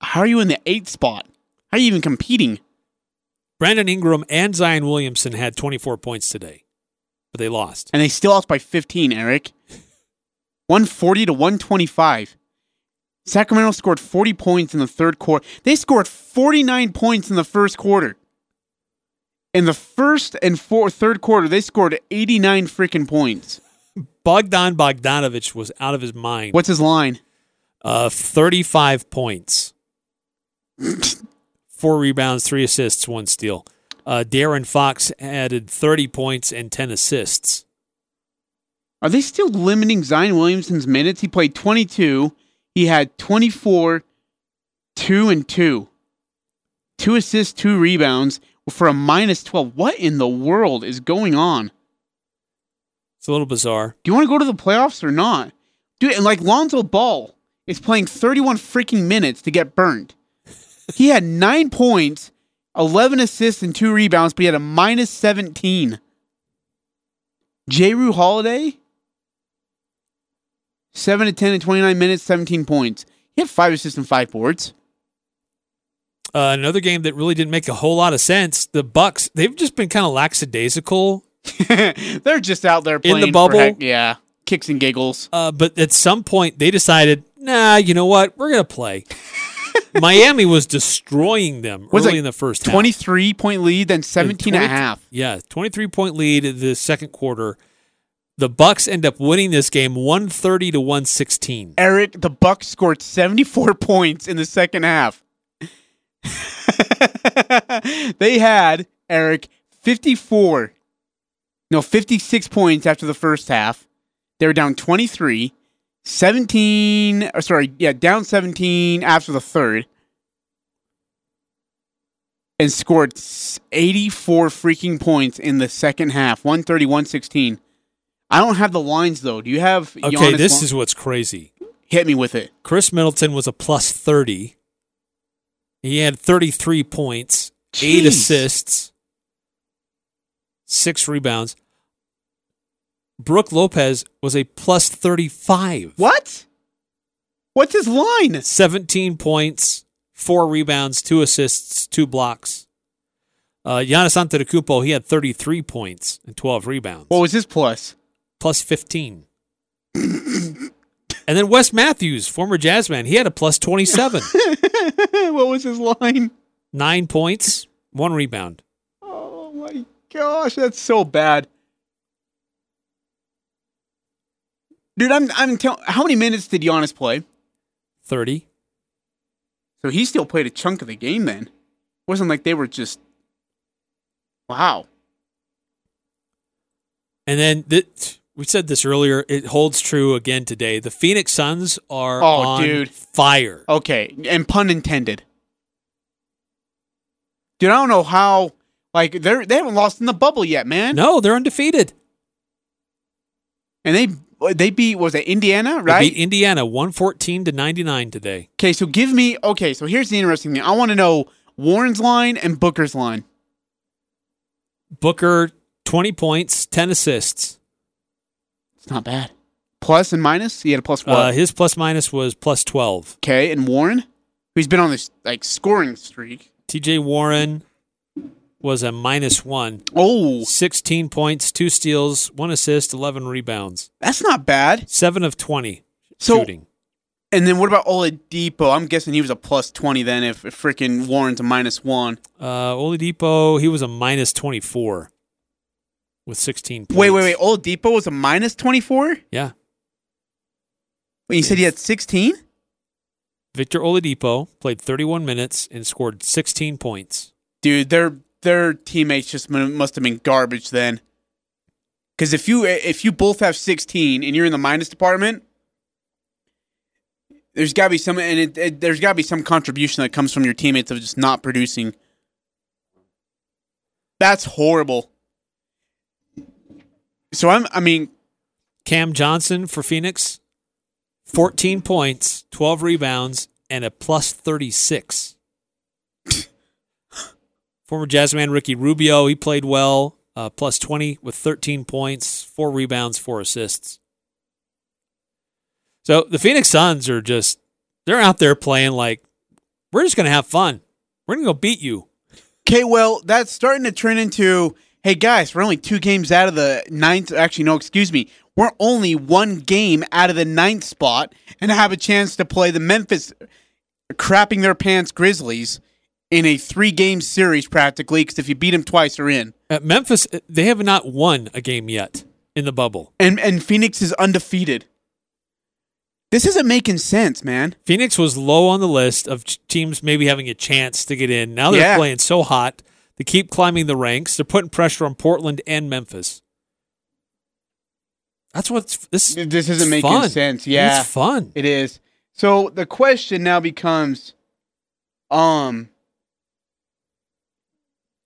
Speaker 3: how are you in the eighth spot? How are you even competing?
Speaker 2: Brandon Ingram and Zion Williamson had 24 points today, but they lost.
Speaker 3: And they still lost by 15, Eric. 140 to 125. Sacramento scored 40 points in the third quarter. They scored 49 points in the first quarter. In the first and fourth, third quarter, they scored 89 freaking points.
Speaker 2: Bogdan Bogdanovich was out of his mind.
Speaker 3: What's his line?
Speaker 2: Uh, 35 points, four rebounds, three assists, one steal. Uh, De'Aaron Fox added 30 points and 10 assists.
Speaker 3: Are they still limiting Zion Williamson's minutes? He played 22. He had 24, 2 and 2. Two assists, two rebounds for a minus 12. What in the world is going on?
Speaker 2: It's a little bizarre.
Speaker 3: Do you want to go to the playoffs or not? Dude, and like Lonzo Ball is playing 31 freaking minutes to get burned. He had nine points, 11 assists, and two rebounds, but he had a minus 17. Jrue Holiday, 7 to 10 in 29 minutes, 17 points. He had five assists and five boards.
Speaker 2: Uh, another game that really didn't make a whole lot of sense. The Bucks, they've just been kind of lackadaisical.
Speaker 3: They're just out there
Speaker 2: In
Speaker 3: playing
Speaker 2: the
Speaker 3: for
Speaker 2: bubble?
Speaker 3: heck- yeah, kicks and giggles.
Speaker 2: Uh, but at some point, they decided, nah, you know what? We're going to play. Miami was destroying them
Speaker 3: Was
Speaker 2: early in the first half.
Speaker 3: 23 point lead, then 17 and a half.
Speaker 2: Yeah, 23 point lead the second quarter. The Bucks end up winning this game 130 to 116.
Speaker 3: Eric, the Bucks scored 74 points in the second half. they had Eric 54 no 56 points after the first half. They were down 23, 17 or sorry, yeah, down 17 after the third. And scored 84 freaking points in the second half, 130 116. I don't have the lines though. Do you have
Speaker 2: Okay,
Speaker 3: Giannis
Speaker 2: this is what's crazy.
Speaker 3: hit me with it.
Speaker 2: Khris Middleton was a plus 30. He had 33 points, eight assists, six rebounds. Brook Lopez was a plus 35.
Speaker 3: What? What's his line?
Speaker 2: 17 points, four rebounds, two assists, two blocks. Uh, Giannis Antetokounmpo, he had 33 points and 12 rebounds,
Speaker 3: What was his plus?
Speaker 2: Plus 15. and then Wes Matthews, former Jazzman, he had a plus 27.
Speaker 3: what was his line?
Speaker 2: Nine points, one rebound.
Speaker 3: Oh my gosh, that's so bad. Dude, I'm I'm telling. How many minutes did Giannis play?
Speaker 2: 30.
Speaker 3: So he still played a chunk of the game. Then wasn't like they were just. Wow.
Speaker 2: And then th- we said this earlier. It holds true again today. The Phoenix Suns are
Speaker 3: Oh,
Speaker 2: on
Speaker 3: dude.
Speaker 2: fire.
Speaker 3: Okay, and pun intended. Dude, I don't know how. Like they're they haven't lost in the bubble yet, man.
Speaker 2: No, they're undefeated.
Speaker 3: And they they beat was it Indiana,
Speaker 2: They
Speaker 3: right?
Speaker 2: beat Indiana 114 to 99 today.
Speaker 3: Okay, so give me okay. So here's the interesting thing. I want to know Warren's line and Booker's line.
Speaker 2: Booker 20 points, 10 assists.
Speaker 3: It's not bad. Plus and minus. He had a plus what?
Speaker 2: Uh, his plus minus was plus 12.
Speaker 3: okay, and Warren, who's been on this like scoring streak.
Speaker 2: TJ Warren was a minus one.
Speaker 3: Oh,
Speaker 2: 16 points, two steals, one assist, 11 rebounds.
Speaker 3: that's not bad.
Speaker 2: Seven of 20
Speaker 3: So,
Speaker 2: shooting.
Speaker 3: and then what about Oladipo? I'm guessing he was a plus twenty then. If, if freaking Warren's a minus one.
Speaker 2: Uh, Oladipo, he was a minus 24 with 16 points.
Speaker 3: Wait, wait, wait. Oladipo was a minus twenty four.
Speaker 2: Yeah.
Speaker 3: Wait, you said he had sixteen.
Speaker 2: Victor Oladipo played 31 minutes and scored 16 points.
Speaker 3: Dude, their their teammates just must have been garbage then. Because if you if you both have sixteen and you're in the minus department, there's got to be some and it, it, there's got to be some contribution that comes from your teammates of just not producing. That's horrible. So I'm I mean
Speaker 2: Cam Johnson for Phoenix, 14 points, 12 rebounds, and a plus 36. Former Jazzman Ricky Rubio, he played well, uh, plus 20 with 13 points, four rebounds, four assists. So the Phoenix Suns are just, they're out there playing like, we're just going to have fun. We're going to go beat you.
Speaker 3: Okay, well, that's starting to turn into hey guys, we're only two games out of the ninth. Actually, no, excuse me. We're only one game out of the ninth spot and have a chance to play the Memphis crapping their pants Grizzlies in a three game series practically because if you beat them twice, you're in.
Speaker 2: At Memphis, uh, they have not won a game yet in the bubble.
Speaker 3: And, and Phoenix is undefeated. This isn't making sense, man.
Speaker 2: Phoenix was low on the list of teams maybe having a chance to get in. Now they're
Speaker 3: Yeah.
Speaker 2: playing so hot. They keep climbing the ranks. They're putting pressure on Portland and Memphis. That's what's this.
Speaker 3: This isn't making
Speaker 2: fun.
Speaker 3: sense. Yeah.
Speaker 2: it's fun.
Speaker 3: It is. So the question now becomes, um,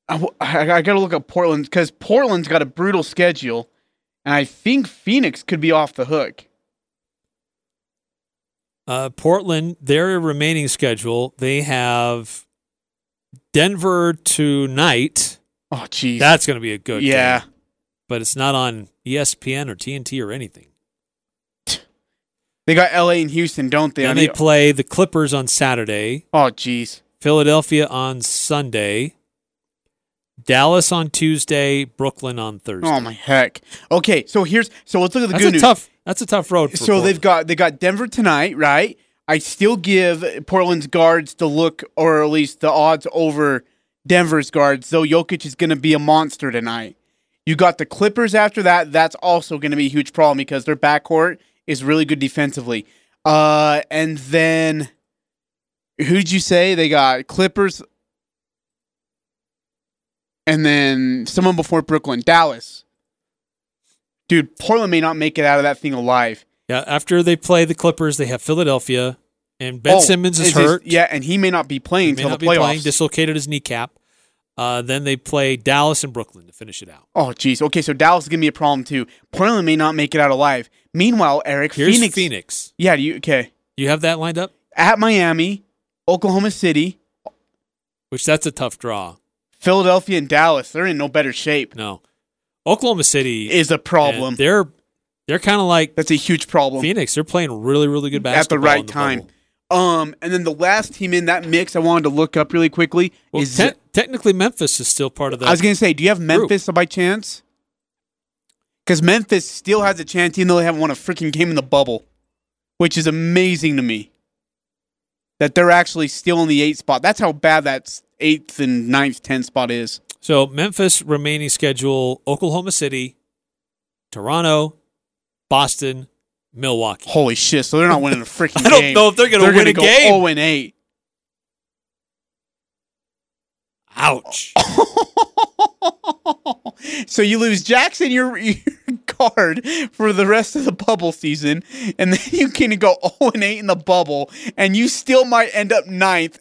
Speaker 3: I, I gotta look at Portland because Portland's got a brutal schedule, and I think Phoenix could be off the hook.
Speaker 2: Uh, Portland, their remaining schedule, they have Denver tonight.
Speaker 3: Oh, jeez.
Speaker 2: That's going to be a good
Speaker 3: yeah.
Speaker 2: game. But it's not on ESPN or TNT or anything.
Speaker 3: They got L.A. and Houston, don't they? And
Speaker 2: they play the Clippers on Saturday,
Speaker 3: oh, jeez.
Speaker 2: Philadelphia on Sunday, Dallas on Tuesday, Brooklyn on Thursday.
Speaker 3: Oh my heck. Okay, so here's so let's look at the
Speaker 2: that's
Speaker 3: good
Speaker 2: a
Speaker 3: news.
Speaker 2: tough. That's a tough road. For
Speaker 3: so they've got they got Denver tonight, right? I still give Portland's guards the look, or at least the odds over Denver's guards. Though Jokic is going to be a monster tonight. You got the Clippers after that. That's also going to be a huge problem because their backcourt is really good defensively. Uh, and then who did you say they got? Clippers. and then someone before Brooklyn, Dallas. Dude, Portland may not make it out of that thing alive.
Speaker 2: Yeah, after they play the Clippers, they have Philadelphia, and Ben
Speaker 3: Oh,
Speaker 2: Simmons is,
Speaker 3: his-
Speaker 2: hurt.
Speaker 3: yeah, and he may not be playing until the
Speaker 2: be
Speaker 3: playoffs.
Speaker 2: playing, dislocated his kneecap. Uh, then they play Dallas and Brooklyn to finish it out.
Speaker 3: oh, jeez. Okay, so Dallas is gonna be a problem too. Portland may not make it out alive. Meanwhile, Eric,
Speaker 2: Here's
Speaker 3: Phoenix.
Speaker 2: Phoenix.
Speaker 3: Yeah, do you okay?
Speaker 2: You have that lined up,
Speaker 3: At Miami, Oklahoma City,
Speaker 2: which that's a tough draw.
Speaker 3: Philadelphia, and Dallas. They're in no better shape.
Speaker 2: No, Oklahoma City
Speaker 3: Is a problem.
Speaker 2: They're they're kind of like
Speaker 3: That's a huge problem.
Speaker 2: Phoenix. They're playing really really good basketball
Speaker 3: At the right
Speaker 2: the
Speaker 3: time.
Speaker 2: bubble.
Speaker 3: Um, and then the last team in that mix I wanted to look up really quickly
Speaker 2: Well,
Speaker 3: is
Speaker 2: te- technically Memphis is still part of that.
Speaker 3: I was gonna say, do you have Memphis by chance? Because Memphis still has a chance, even though they haven't won a freaking game in the bubble, which is amazing to me. That they're actually still in the eighth spot. That's how bad that eighth and ninth, tenth spot is.
Speaker 2: so Memphis remaining schedule: Oklahoma City, Toronto, Boston, Milwaukee.
Speaker 3: Holy shit! So they're not winning a freaking
Speaker 2: I don't
Speaker 3: game.
Speaker 2: know if they're gonna
Speaker 3: They're
Speaker 2: win a
Speaker 3: go
Speaker 2: game.
Speaker 3: Zero and eight.
Speaker 2: Ouch!
Speaker 3: so you lose Jackson, your, your guard for the rest of the bubble season, and then you can go 0 and 8 in the bubble, and you still might end up ninth.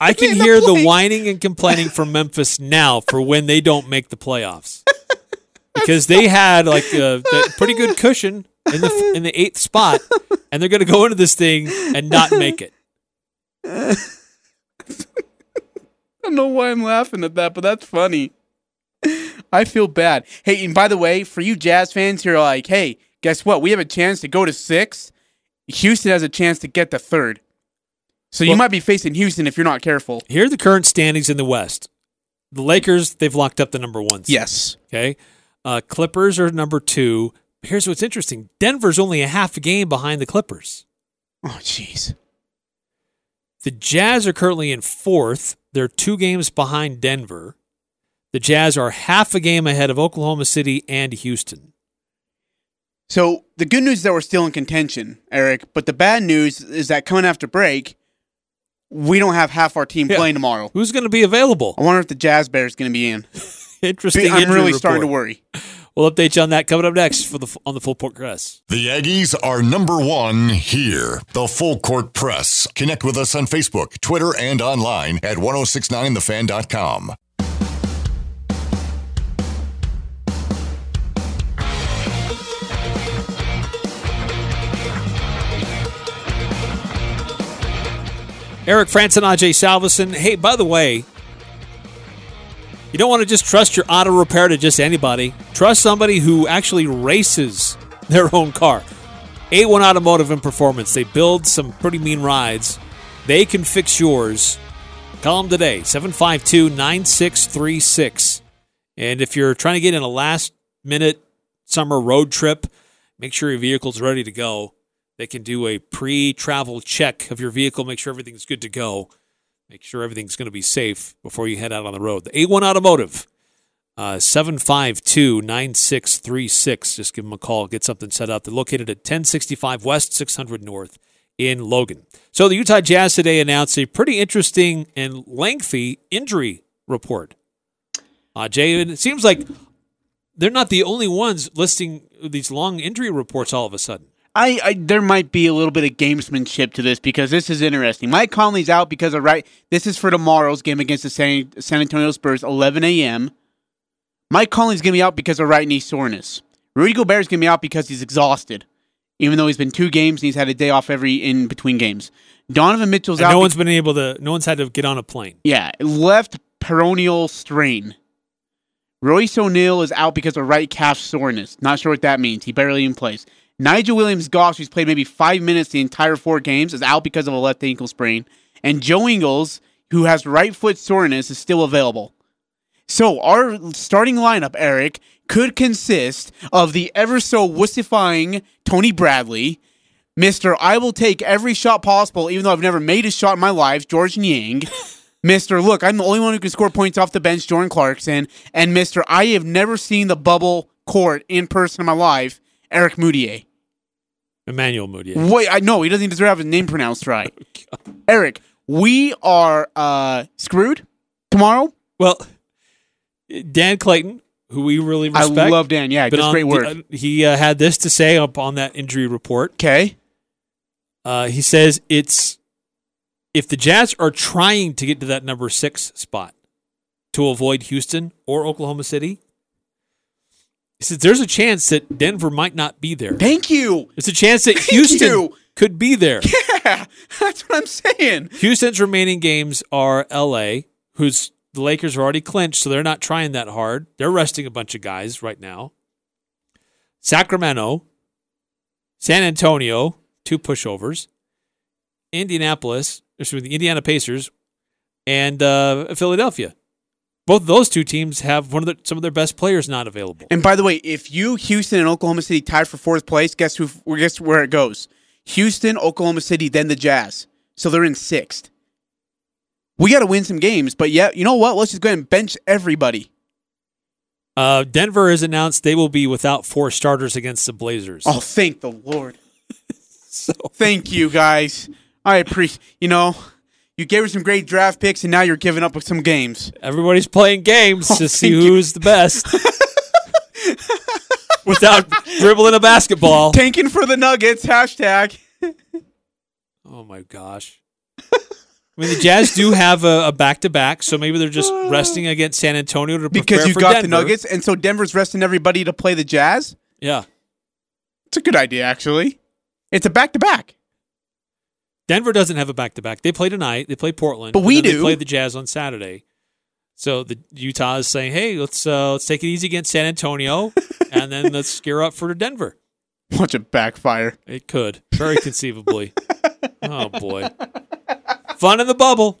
Speaker 2: I can
Speaker 3: the
Speaker 2: hear the whining and complaining from Memphis now for when they don't make the playoffs because they had like a, a pretty good cushion in the in the eighth spot, and they're going to go into this thing and not make it.
Speaker 3: I don't know why I'm laughing at that, but that's funny. I feel bad. Hey, and by the way, for you Jazz fans who are like, hey, guess what? We have a chance to go to six. Houston has a chance to get to third. So you might be facing Houston if you're not careful.
Speaker 2: Here are the current standings in the West. The Lakers they've locked up the number one. seed.
Speaker 3: Yes.
Speaker 2: Okay. Uh, Clippers are number two. Here's what's interesting: Denver's only a half a game behind the Clippers.
Speaker 3: Oh, jeez.
Speaker 2: The Jazz are currently in fourth. They're two games behind Denver. The Jazz are half a game ahead of Oklahoma City and Houston.
Speaker 3: So the good news is that we're still in contention, Eric. But the bad news is that coming after break, we don't have half our team
Speaker 2: Yeah.
Speaker 3: playing tomorrow.
Speaker 2: Who's going to be available?
Speaker 3: I wonder if the Jazz Bears are going to be in.
Speaker 2: Interesting.
Speaker 3: I'm
Speaker 2: injury
Speaker 3: really starting to worry.
Speaker 2: We'll update you on that coming up next for the on the full court press.
Speaker 1: The Aggies are number one here. The Full Court Press. Connect with us on Facebook, Twitter, and online at 1069thefan.com.
Speaker 2: Eric Frandsen and Ajay Salvesen. Hey, by the way, you don't want to just trust your auto repair to just anybody. Trust somebody who actually races their own car. A1 Automotive and Performance. They build some pretty mean rides. They can fix yours. Call them today, 752 9636. And if you're trying to get in a last minute summer road trip, make sure your vehicle's ready to go. They can do a pre travel check of your vehicle, make sure everything's good to go, make sure everything's going to be safe before you head out on the road. The A1 Automotive, uh, 9636. Just give them a call, get something set up. They're located at 1065 West, 600 North in Logan. So the Utah Jazz today announced a pretty interesting and lengthy injury report. Uh, Jay, it seems like they're not the only ones listing these long injury reports all of a sudden.
Speaker 3: I, I there might be a little bit of gamesmanship to this because this is interesting. Mike Conley's out because of right. This is for tomorrow's game against the San, San Antonio Spurs, 11 a.m. Mike Conley's gonna be out because of right knee soreness. Rudy Gobert's gonna be out because he's exhausted, even though he's been two games and he's had a day off every in between games. Donovan Mitchell's
Speaker 2: And
Speaker 3: out.
Speaker 2: no
Speaker 3: be-
Speaker 2: one's been able to. No one's had to get on a plane.
Speaker 3: yeah, left peroneal strain. Royce O'Neal is out because of right calf soreness. Not sure what that means. He barely even plays. Nigel Williams Goss, who's played maybe five minutes the entire four games, is out because of a left ankle sprain. And Joe Ingles, who has right foot soreness, is still available. So our starting lineup, Eric, could consist of the ever so wussifying Tony Bradley, Mr. I will take every shot possible, even though I've never made a shot in my life, George Niang. Mr. Look, I'm the only one who can score points off the bench, Jordan Clarkson. And Mr. I have never seen the bubble court in person in my life, Eric Moutier.
Speaker 2: Emmanuel Mudiay.
Speaker 3: Wait, I know he doesn't even have his name pronounced right. Eric, we are uh, screwed tomorrow.
Speaker 2: Well, Dan Clayton, who we really respect, I
Speaker 3: love Dan. Yeah,
Speaker 2: on
Speaker 3: great
Speaker 2: the-
Speaker 3: work.
Speaker 2: uh, he uh, had this to say up on that injury report.
Speaker 3: Okay.
Speaker 2: Uh, he says it's if the Jazz are trying to get to that number six spot to avoid Houston or Oklahoma City, he says there's a chance that Denver might not be there.
Speaker 3: Thank you.
Speaker 2: There's a chance that
Speaker 3: Thank
Speaker 2: Houston
Speaker 3: you.
Speaker 2: could be there.
Speaker 3: Yeah, that's what I'm saying.
Speaker 2: Houston's remaining games are LA, who's the Lakers are already clinched, so they're not trying that hard. They're resting a bunch of guys right now. Sacramento, San Antonio, two pushovers, Indianapolis, excuse me, the Indiana Pacers, and uh, Philadelphia. Both of those two teams have one of the, some of their best players not available.
Speaker 3: And by the way, if you Houston and Oklahoma City tied for fourth place, guess who? Guess where it goes? Houston, Oklahoma City, then the Jazz. So they're in sixth. We got to win some games, but yeah, you know what? Let's just go ahead and bench everybody.
Speaker 2: Uh, Denver has announced they will be without four starters against the Blazers.
Speaker 3: Oh, thank the Lord.
Speaker 2: So
Speaker 3: Thank you, guys. I appreciate. You know, you gave us some great draft picks, and now you're giving up some games.
Speaker 2: Everybody's playing games
Speaker 3: Oh,
Speaker 2: to see
Speaker 3: you.
Speaker 2: who's the best without dribbling a basketball.
Speaker 3: Tanking for the Nuggets. Hashtag.
Speaker 2: Oh my gosh. I mean, the Jazz do have a back to back, so maybe they're just resting against San Antonio to prepare
Speaker 3: Because you
Speaker 2: for
Speaker 3: got
Speaker 2: Denver.
Speaker 3: the Nuggets, and so Denver's resting everybody to play the Jazz.
Speaker 2: Yeah,
Speaker 3: It's a good idea, actually. It's a back to back.
Speaker 2: Denver doesn't have a back to back. They play tonight. They play Portland,
Speaker 3: But we
Speaker 2: then They
Speaker 3: do.
Speaker 2: play the Jazz on Saturday. So the Utah is saying, "Hey, let's uh, let's take it easy against San Antonio, and then let's gear up for Denver."
Speaker 3: Watch it backfire.
Speaker 2: It could very conceivably. oh boy, fun in the bubble.